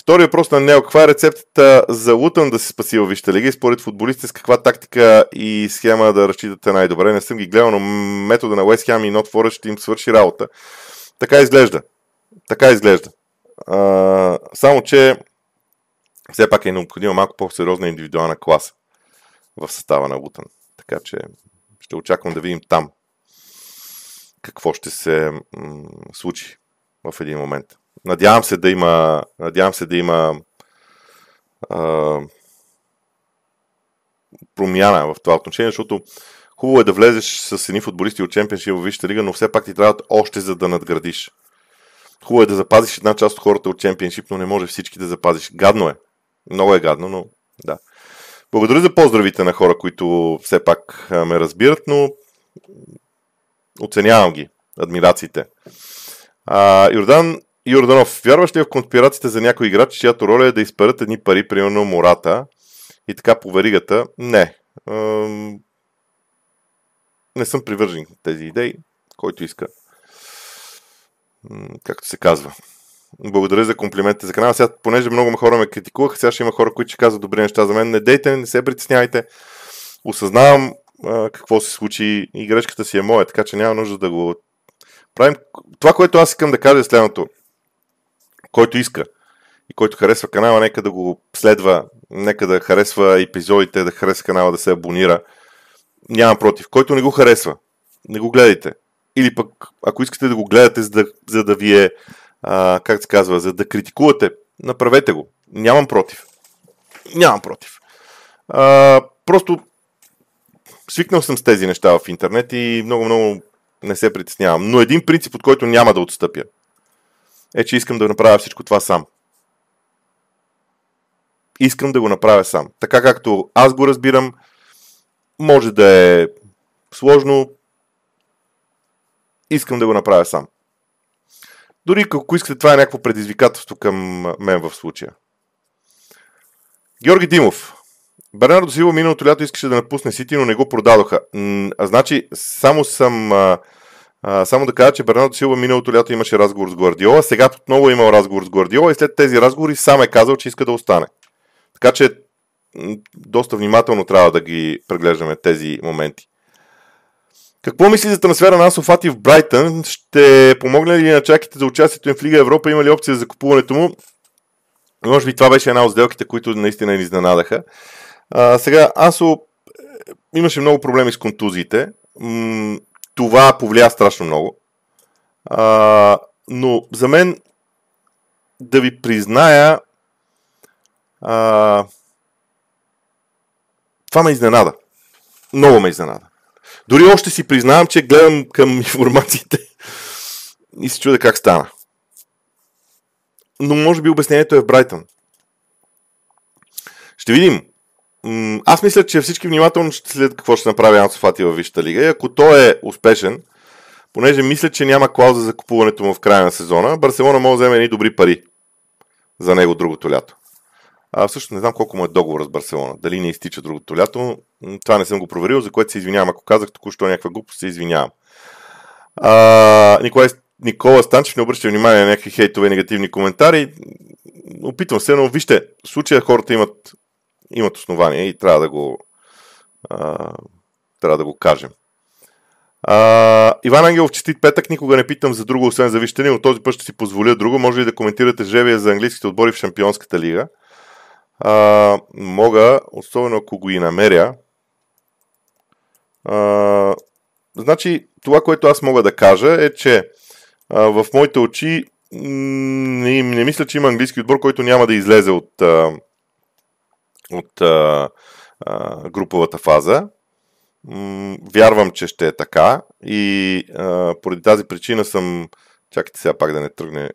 Втори въпрос на Нео. Каква е рецептата за Лутън да се спаси във Вища лига и според футболистите с каква тактика и схема да разчитате най-добре? Не съм ги гледал, но метода на West Ham и Not ще им свърши работа. Така изглежда. Така изглежда. А, само, че все пак е необходима малко по-сериозна индивидуална класа в състава на Лутън. Така че ще очаквам да видим там какво ще се м- случи в един момент. Надявам се да има, надявам се да има а, промяна в това отношение, защото хубаво е да влезеш с едни футболисти от Чемпионшип в Висшата лига, но все пак ти трябват още за да надградиш. Хубаво е да запазиш една част от хората от Чемпионшип, но не може всички да запазиш. Гадно е. Много е гадно, но да. Благодаря за поздравите на хора, които все пак ме разбират, но оценявам ги, адмирациите. А, Йордан Йорданов, вярваш ли в конспирациите за някой играч, чиято роля е да изпарат едни пари, примерно Мората и така по веригата? Не. Не съм привържен тези идеи, който иска. Както се казва. Благодаря за комплиментите за канала. Сега, понеже много хора ме критикуваха, сега ще има хора, които ще казват добри неща за мен. Не дейте, не се притеснявайте. Осъзнавам а, какво се случи и грешката си е моя, така че няма нужда да го правим. Това, което аз искам да кажа е следното който иска и който харесва канала, нека да го следва, нека да харесва епизодите, да харесва канала, да се абонира. Нямам против. Който не го харесва, не го гледайте. Или пък, ако искате да го гледате, за да, за да ви е, а, как се казва, за да критикувате, направете го. Нямам против. Нямам против. А, просто свикнал съм с тези неща в интернет и много-много не се притеснявам. Но един принцип, от който няма да отстъпя – е, че искам да направя всичко това сам. Искам да го направя сам. Така както аз го разбирам, може да е сложно. Искам да го направя сам. Дори ако искате, това е някакво предизвикателство към мен в случая. Георги Димов. Бернардо Силва миналото лято искаше да напусне Сити, но не го продадоха. А, значи, само съм а, само да кажа, че Бернардо Силва миналото лято имаше разговор с Гвардиола, сега отново е имал разговор с Гвардиола и след тези разговори сам е казал, че иска да остане. Така че доста внимателно трябва да ги преглеждаме тези моменти. Какво мисли за трансфера на Асофати в Брайтън? Ще помогне ли на чаките за участието им в Лига Европа? Има ли опция за закупуването му? Може би това беше една от сделките, които наистина ни изненадаха. А, сега, Асо е, имаше много проблеми с контузиите това повлия страшно много. А, но за мен да ви призная а, това ме изненада. Много ме изненада. Дори още си признавам, че гледам към *laughs* информациите и се чудя как стана. Но може би обяснението е в Брайтън. Ще видим. Аз мисля, че всички внимателно ще следят какво ще направи Ансо Фати във Висшата лига и ако той е успешен, понеже мисля, че няма клауза за купуването му в края на сезона, Барселона може да вземе едни добри пари за него другото лято. А всъщност не знам колко му е договор с Барселона. Дали не изтича другото лято. Това не съм го проверил, за което се извинявам. Ако казах току-що някаква глупост, се извинявам. А, Николай, Никола Станчев не обръща внимание на някакви хейтове, негативни коментари. Опитвам се, но вижте, в случая хората имат имат основания и трябва да го, а, трябва да го кажем. А, Иван Ангелов, честит петък, никога не питам за друго, освен за вижте но този път ще си позволя друго. Може ли да коментирате жребия за английските отбори в Шампионската лига? А, мога, особено ако го и намеря. А, значи, това, което аз мога да кажа е, че а, в моите очи не, не мисля, че има английски отбор, който няма да излезе от, а, от а, а, груповата фаза. М- вярвам, че ще е така и а, поради тази причина съм... Чакайте сега пак да не тръгне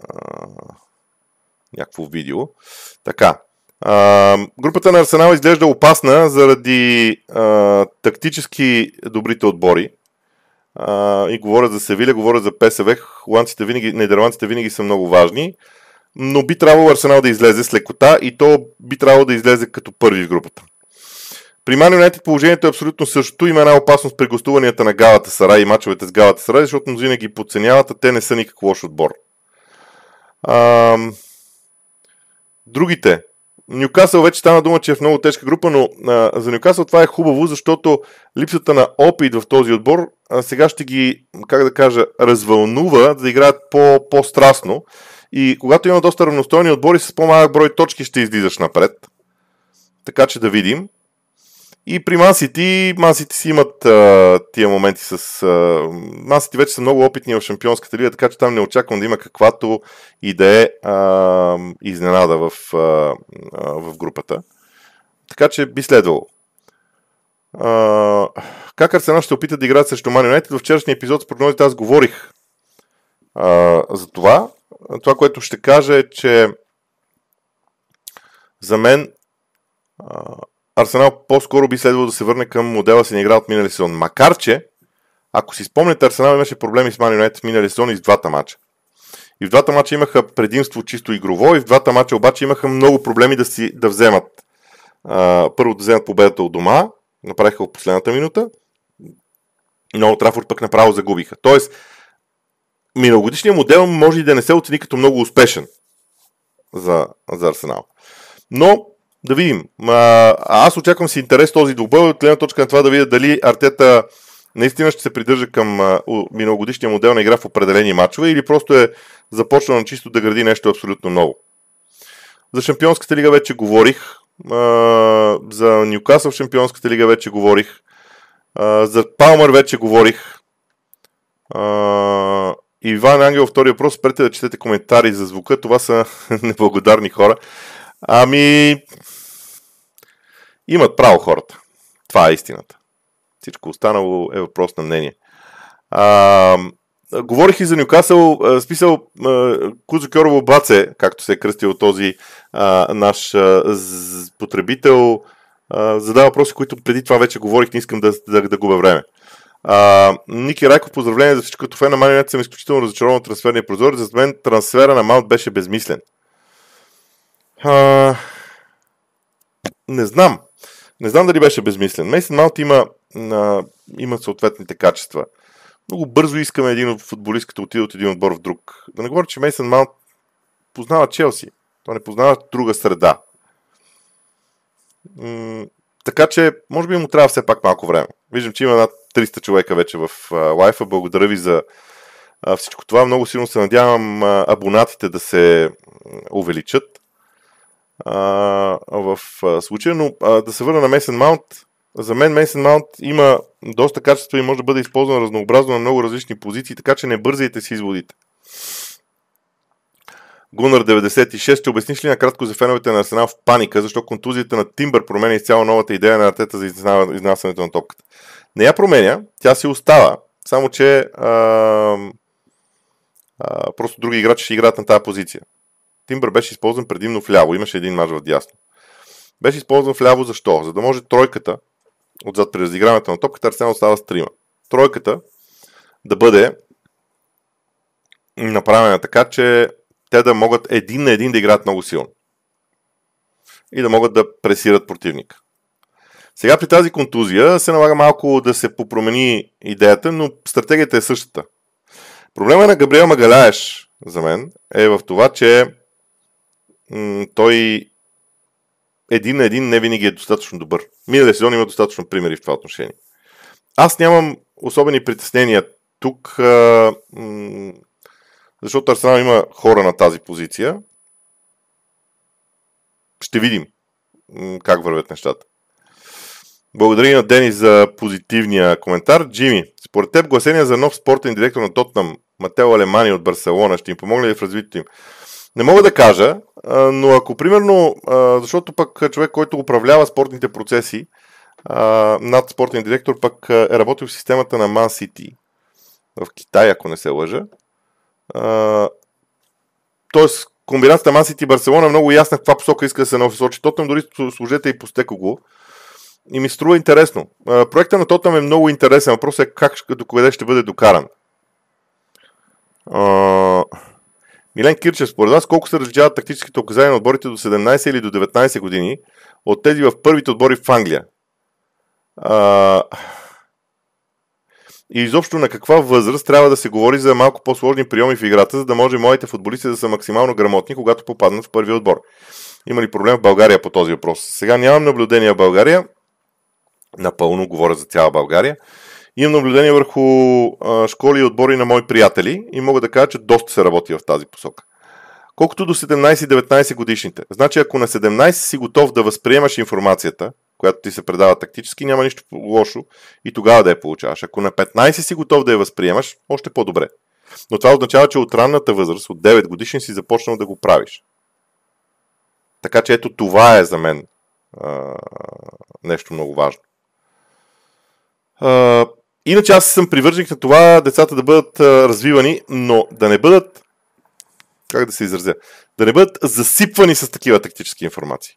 а, някакво видео. Така. А, групата на Арсенал изглежда опасна заради а, тактически добрите отбори. А, и говорят за Севиля, говорят за ПСВ. Холандците винаги, нидерландците винаги са много важни. Но би трябвало Арсенал да излезе с лекота и то би трябвало да излезе като първи в групата. При Man United положението е абсолютно същото. Има една опасност при гостуванията на Галата Сара и мачовете с Галата Сара, защото мнозина ги подценяват, а те не са никакво лош отбор. А, другите. Нюкасъл вече стана дума, че е в много тежка група, но а, за Нюкасъл това е хубаво, защото липсата на опит в този отбор а, сега ще ги, как да кажа, развълнува да играят по, по-страстно. И когато има доста равностойни отбори, с по-малък брой точки ще излизаш напред. Така че да видим. И при Мансити, Мансити си имат а, тия моменти с... А, Мансити вече са много опитни в Шампионската лига, така че там не очаквам да има каквато и да е изненада в, а, а, в групата. Така че би следвало. А, как Арсенал ще опита да играят срещу Ман Юнайтед? В вчерашния епизод с прогнозите аз говорих а, за това. Това, което ще кажа е, че за мен Арсенал по-скоро би следвало да се върне към модела си на игра от минали сезон. Макар, че, ако си спомняте, Арсенал имаше проблеми с Ман Юнайтед в минали сезон и с двата мача. И в двата мача имаха предимство чисто игрово, и в двата мача обаче имаха много проблеми да, си, да вземат. А, първо да вземат победата от дома, направиха в последната минута, но от Трафорд пък направо загубиха. Тоест, миналогодишният модел може и да не се оцени като много успешен за, за Арсенал. Но да видим. А, аз очаквам си интерес този добър, от гледна точка на това да видя дали Артета наистина ще се придържа към а, миналогодишния модел на игра в определени матчове или просто е започнал чисто да гради нещо абсолютно ново. За Шампионската лига вече говорих. А, за Ньюкасъл в Шампионската лига вече говорих. А, за Палмър вече говорих. А, Иван Ангел, втори въпрос. Спрете да четете коментари за звука. Това са *laughs* неблагодарни хора. Ами, имат право хората. Това е истината. Всичко останало е въпрос на мнение. А, говорих и за Нюкасъл, списал Кузо Кьорово Баце, както се е кръстил този а, наш а, потребител, а, задава въпроси, които преди това вече говорих, не искам да, да, да губя време. Ники Райков, поздравление за всичко. Като фен на Манионет съм изключително разочарован от трансферния прозор. За мен трансфера на Маунт беше безмислен. А, не знам. Не знам дали беше безмислен. Мейсен Маунт има, а, има съответните качества. Много бързо искаме един от футболистката отиде от един отбор в друг. Да не говоря, че Мейсен Маунт познава Челси. Той не познава друга среда. М- така че, може би му трябва все пак малко време. Виждам, че има над 300 човека вече в лайфа. Благодаря ви за всичко това. Много силно се надявам абонатите да се увеличат в случая, но да се върна на Месен Маунт. За мен Месен Маунт има доста качества и може да бъде използван разнообразно на много различни позиции, така че не бързайте си изводите. Гунър 96 ще обясниш ли накратко за феновете на Арсенал в паника, защо контузията на Тимбър променя изцяло новата идея на артета за изнасянето на топката? Не я променя, тя си остава, само че а, а, просто други играчи ще играят на тази позиция. Тимбър беше използван предимно в ляво, имаше един мач в дясно. Беше използван в ляво защо? За да може тройката, отзад при разиграването на топката, Арсенал става с трима. Тройката да бъде направена така, че те да могат един на един да играят много силно. И да могат да пресират противника. Сега при тази контузия се налага малко да се попромени идеята, но стратегията е същата. Проблема на Габриел Магаляеш, за мен, е в това, че м- той един на един не винаги е достатъчно добър. Миналия сезон има достатъчно примери в това отношение. Аз нямам особени притеснения тук, а, м- защото Арсенал има хора на тази позиция. Ще видим как вървят нещата. Благодаря на Денис за позитивния коментар. Джими, според теб гласения за нов спортен директор на Тотнам, Матео Алемани от Барселона, ще им помогне ли в развитието им? Не мога да кажа, но ако примерно, защото пък човек, който управлява спортните процеси, над спортен директор, пък е работил в системата на Man City в Китай, ако не се лъжа. Тоест, комбинацията Ман Сити и Барселона е много ясна в каква посока иска да се насочи. Тотъм дори служете и постеко го. И ми струва интересно. Проекта на Тотъм е много интересен. Въпросът е как до къде ще бъде докаран. Милен Кирчев, според вас колко се различават тактическите указания на отборите до 17 или до 19 години от тези в първите отбори в Англия? А... И изобщо на каква възраст трябва да се говори за малко по-сложни приеми в играта, за да може моите футболисти да са максимално грамотни, когато попаднат в първи отбор. Има ли проблем в България по този въпрос? Сега нямам наблюдение в България. Напълно говоря за цяла България. Имам наблюдение върху а, школи и отбори на мои приятели и мога да кажа, че доста се работи в тази посока. Колкото до 17-19 годишните. Значи, ако на 17 си готов да възприемаш информацията, която ти се предава тактически, няма нищо лошо и тогава да я получаваш. Ако на 15 си готов да я възприемаш, още по-добре. Но това означава, че от ранната възраст, от 9 годишни си започнал да го правиш. Така че ето това е за мен а, нещо много важно. А, Иначе аз съм привърженик на това децата да бъдат а, развивани, но да не бъдат, как да се изразя, да не бъдат засипвани с такива тактически информации.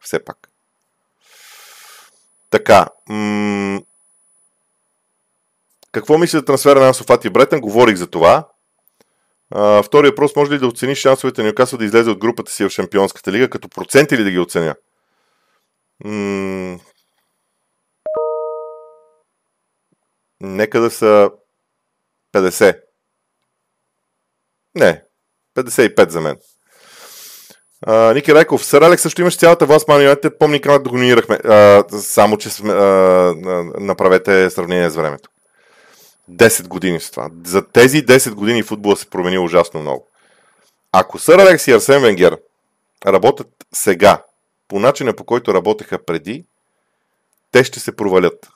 Все пак. Така. М- какво мисли за трансфера на Софати Бретън? Говорих за това. А, втори въпрос, може ли да оцениш шансовете на Ньюкасъл да излезе от групата си в Шампионската лига, като проценти ли да ги оценя? М- Нека да са 50. Не, 55 за мен. Ники Райков, Сър Алекс също имаш цялата власт, манионете, помни как да доминирахме. А, само, че сме, а, направете сравнение с времето. 10 години с това. За тези 10 години футбола се промени ужасно много. Ако Сър Алекс и Арсен Венгер работят сега, по начина по който работеха преди, те ще се провалят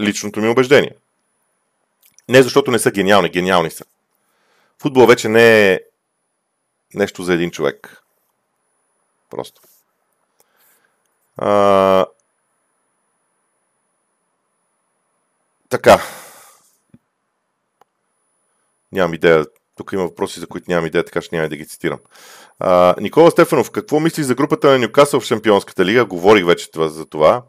личното ми убеждение. Не защото не са гениални, гениални са. Футбол вече не е нещо за един човек. Просто. А... Така. Нямам идея. Тук има въпроси, за които нямам идея, така че няма да ги цитирам. А, Никола Стефанов, какво мислиш за групата на Нюкасъл в Шампионската лига? Говорих вече това, за това.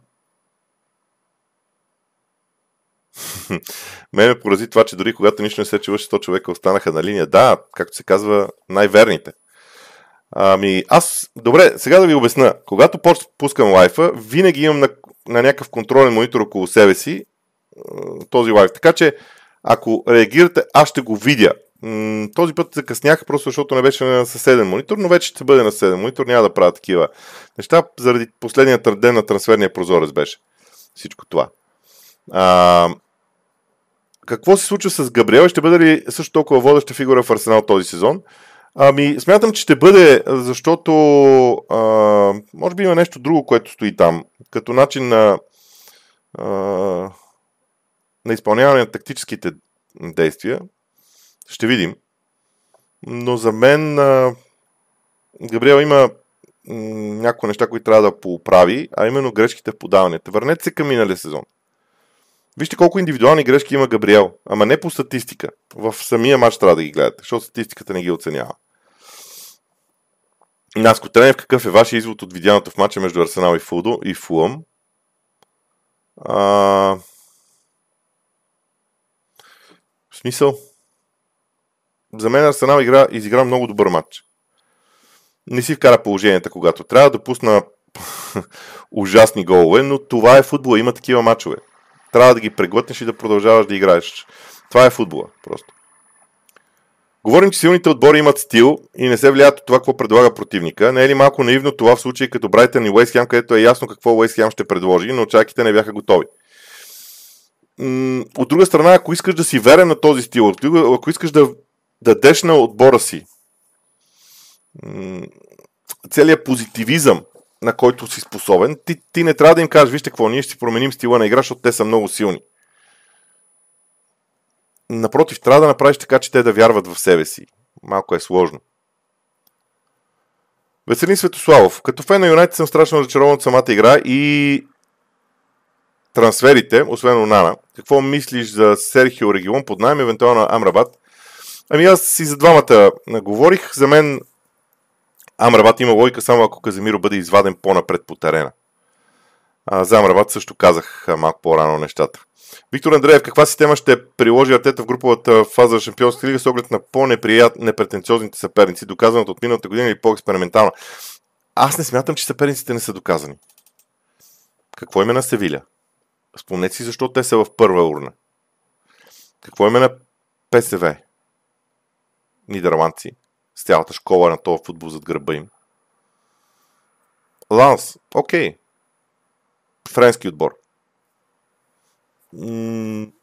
Ме ме порази това, че дори когато нищо не се чуваше, 100 човека останаха на линия. Да, както се казва, най-верните. Ами, аз, добре, сега да ви обясна. Когато пускам лайфа, винаги имам на, на някакъв контролен монитор около себе си този лайф. Така че, ако реагирате, аз ще го видя. Този път закъснях, просто защото не беше на съседен монитор, но вече ще бъде на съседен монитор, няма да правя такива неща, заради последния ден на трансферния прозорец беше всичко това. А, какво се случва с Габриел? Ще бъде ли също толкова водеща фигура в Арсенал този сезон? Ами, смятам, че ще бъде, защото а, може би има нещо друго, което стои там. Като начин на, а, на изпълняване на тактическите действия. Ще видим. Но за мен а, Габриел има някои неща, които трябва да поправи, а именно грешките в подаването. Върнете се към миналия сезон. Вижте колко индивидуални грешки има Габриел. Ама не по статистика. В самия матч трябва да ги гледате, защото статистиката не ги оценява. Наско Тренев, какъв е вашия извод от видяното в матча между Арсенал и Фудо и Фулъм? А... В смисъл? За мен Арсенал игра, изигра много добър матч. Не си вкара положенията, когато трябва да пусна *laughs* ужасни голове, но това е футбол, има такива матчове. Трябва да ги преглътнеш и да продължаваш да играеш. Това е футбола, просто. Говорим, че силните отбори имат стил и не се влияят от това, какво предлага противника. Не е ли малко наивно това в случай като Брайтън и Уейсхем, където е ясно какво Уейсхем ще предложи, но чаките не бяха готови. От друга страна, ако искаш да си верен на този стил, ако искаш да дадеш на отбора си целият позитивизъм, на който си способен, ти, ти не трябва да им кажеш, вижте какво, ние ще си променим стила на игра, защото те са много силни. Напротив, трябва да направиш така, че те да вярват в себе си. Малко е сложно. Веселин Светославов. Като фен на Юнайтед съм страшно разочарован от самата игра и трансферите, освен Онана. Какво мислиш за Серхио Регион под найем, евентуално Амрабат? Ами аз и за двамата говорих. За мен Амрабат има логика само ако Каземиро бъде изваден по-напред по терена. А, за Амрабат също казах малко по-рано нещата. Виктор Андреев, каква система ще приложи Артета в груповата фаза на Шампионска лига с оглед на по-непретенциозните съперници, доказаното от миналата година или по-експериментална? Аз не смятам, че съперниците не са доказани. Какво име на Севиля? Спомнете си защо те са в първа урна. Какво име на ПСВ? Нидерландци. С цялата школа на този футбол зад гърба им. Ланс. Окей. Френски отбор.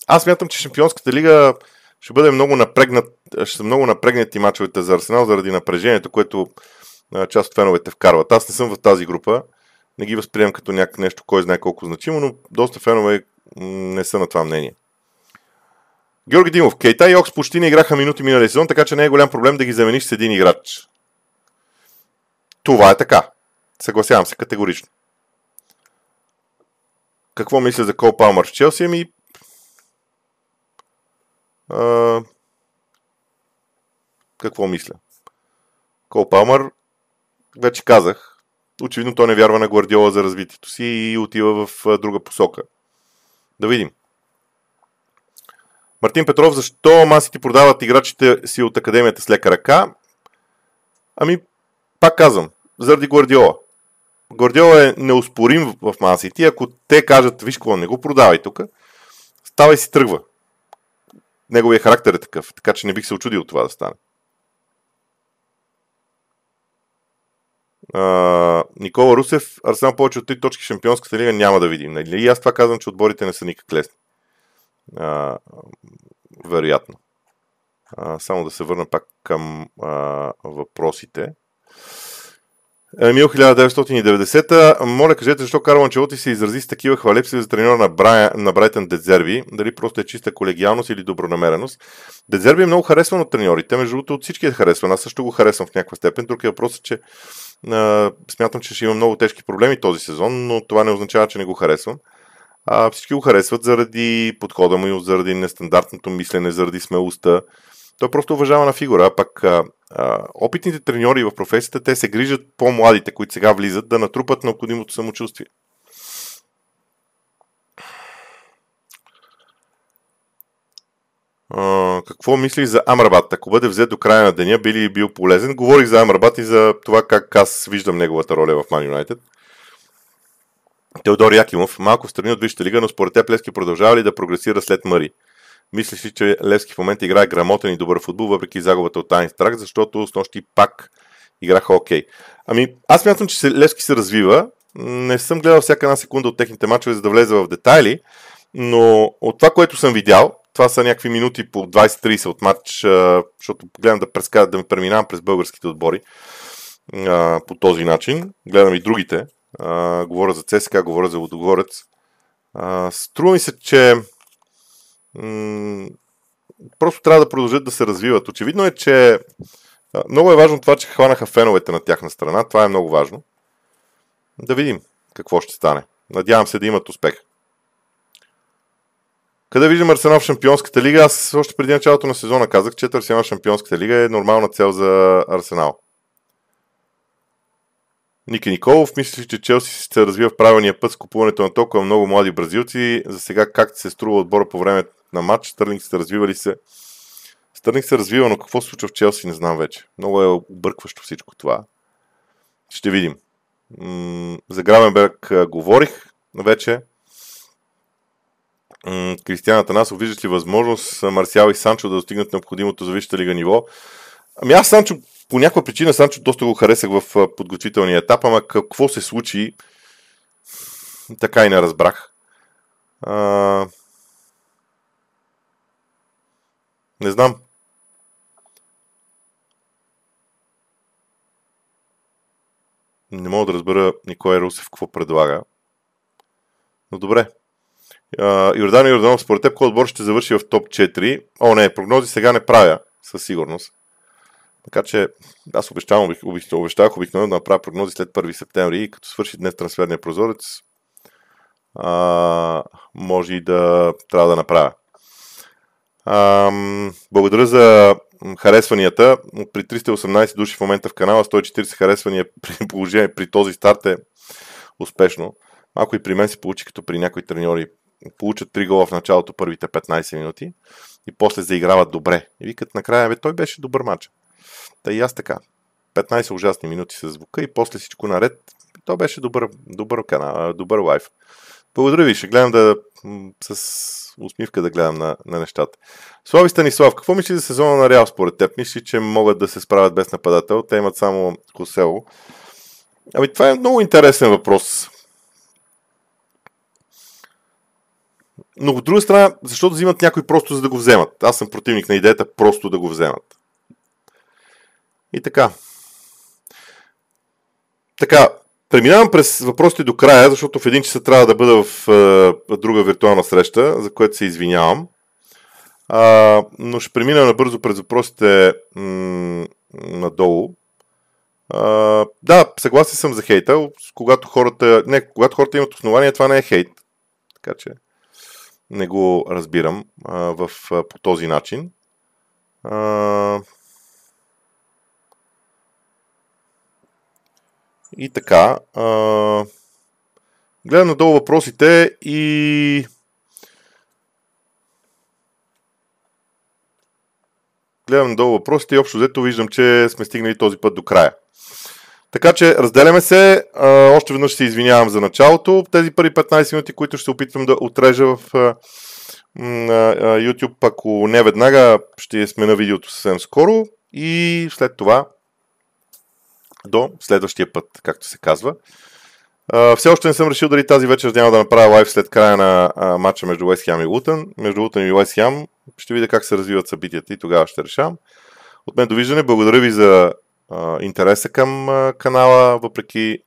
Аз мятам, че Шампионската лига ще бъде много напрегнат, ще са много напрегнати мачовете за Арсенал заради напрежението, което част от феновете вкарват. Аз не съм в тази група, не ги възприемам като някак нещо, кой знае колко значимо, но доста фенове не са на това мнение. Георги Димов, Кейта и Окс почти не играха минути миналия сезон, така че не е голям проблем да ги замениш с един играч. Това е така. Съгласявам се категорично. Какво мисля за Кол Палмър в Челси? Ами... А... Какво мисля? Кол Палмър, вече казах, очевидно той не вярва на Гвардиола за развитието си и отива в друга посока. Да видим. Мартин Петров, защо масите продават играчите си от академията с лека ръка? Ами, пак казвам, заради Гвардиола. Гвардиола е неоспорим в масите. Ако те кажат, виж какво, не го продавай тук, става и си тръгва. Неговия характер е такъв, така че не бих се очудил това да стане. Uh, Никола Русев, Арсенал повече от 3 точки Шампионската лига няма да видим. Нали? И аз това казвам, че отборите не са никак лесни. Uh, вероятно. Uh, само да се върна пак към uh, въпросите. Емил 1990. Моля, кажете, защо Карл Анчелоти се изрази с такива хвалепсиви за треньор на, Брай... на Брайтън Дезерви? Дали просто е чиста колегиалност или добронамереност? Дезерви е много харесван от треньорите. Между другото, от всички е харесван. Аз също го харесвам в някаква степен. Друг е въпросът, че а, смятам, че ще има много тежки проблеми този сезон, но това не означава, че не го харесвам. А, всички го харесват заради подхода му, заради нестандартното мислене, заради смелостта. Той е просто уважавана фигура, а пък а, а, опитните треньори в професията, те се грижат по-младите, които сега влизат, да натрупат необходимото самочувствие. Uh, какво мислиш за Амрабат? Ако бъде взет до края на деня, би ли бил полезен? Говорих за Амрабат и за това как аз виждам неговата роля в Man United. Теодор Якимов, малко в страни от Висшата лига, но според теб Лески продължава ли да прогресира след Мари? Мислиш ли, че Левски в момента играе грамотен и добър футбол, въпреки загубата от Айнстрак, защото с нощи пак играха окей. Okay. Ами, аз мятам, че Левски се развива. Не съм гледал всяка една секунда от техните мачове, за да влезе в детайли, но от това, което съм видял, това са някакви минути по 20-30 от матч, защото гледам да, преска, да ме преминавам през българските отбори по този начин. Гледам и другите. Говоря за ЦСКА, говоря за Водогорец. Струва ми се, че просто трябва да продължат да се развиват. Очевидно е, че много е важно това, че хванаха феновете на тяхна страна. Това е много важно. Да видим какво ще стане. Надявам се да имат успех. Къде виждам Арсенал в Шампионската лига? Аз още преди началото на сезона казах, че Арсенал в Шампионската лига е нормална цел за Арсенал. Ники Николов, мислиш, че Челси се развива в правилния път с купуването на толкова много млади бразилци. За сега как се струва отбора по време на матч? Стърлинг се развива ли се? Стърлинг се развива, но какво се случва в Челси не знам вече. Много е объркващо всичко това. Ще видим. За Гравенберг говорих вече. Кристиан Атанасов, виждаш ли възможност Марсиал и Санчо да достигнат необходимото за Висшата лига ниво? Ами аз Санчо по някаква причина Санчо доста го харесах в подготвителния етап, ама какво се случи, така и не разбрах. А... Не знам. Не мога да разбера Николай Русев какво предлага. Но добре. Йордан Йорданов, според теб, кой отбор ще завърши в топ 4? О, не, прогнози сега не правя, със сигурност. Така че аз обещавам, обещавах обикновено да направя прогнози след 1 септември и като свърши днес трансферния прозорец, а, може и да трябва да направя. А, благодаря за харесванията. При 318 души в момента в канала, 140 харесвания *laughs* при положение при този старт е успешно. Малко и при мен се получи като при някои треньори. Получат 3 гола в началото първите 15 минути и после заиграват добре. И викат накрая, бе, той беше добър матч. Та и аз така. 15 ужасни минути с звука и после всичко наред. То беше добър, добър канал, добър лайф. Благодаря ви, ще гледам да с усмивка да гледам на, на нещата. Слави Станислав, какво мисли за сезона на Реал според теб? Мисли, че могат да се справят без нападател? Те имат само Косело. Ами това е много интересен въпрос. Но от друга страна, защото взимат някой просто за да го вземат. Аз съм противник на идеята просто да го вземат. И така. Така, преминавам през въпросите до края, защото в един часа трябва да бъда в е, друга виртуална среща, за което се извинявам. А, но ще премина набързо през въпросите м- надолу. А, да, съгласен съм за хейта. Когато хората, не, когато хората имат основания, това не е хейт. Така че не го разбирам а, в, по този начин. А, и така. А, гледам надолу въпросите и гледам надолу въпросите и общо взето виждам, че сме стигнали този път до края. Така че разделяме се. А, още веднъж се извинявам за началото. Тези първи 15 минути, които ще опитвам да отрежа в а, YouTube, ако не веднага, ще смена видеото съвсем скоро и след това до следващия път, както се казва. Все още не съм решил дали тази вечер няма да направя лайв след края на матча между Уест Хем и Лутън. Между Лутън и Уест Хем ще видя как се развиват събитията и тогава ще решам. От мен довиждане. Благодаря ви за интереса към канала, въпреки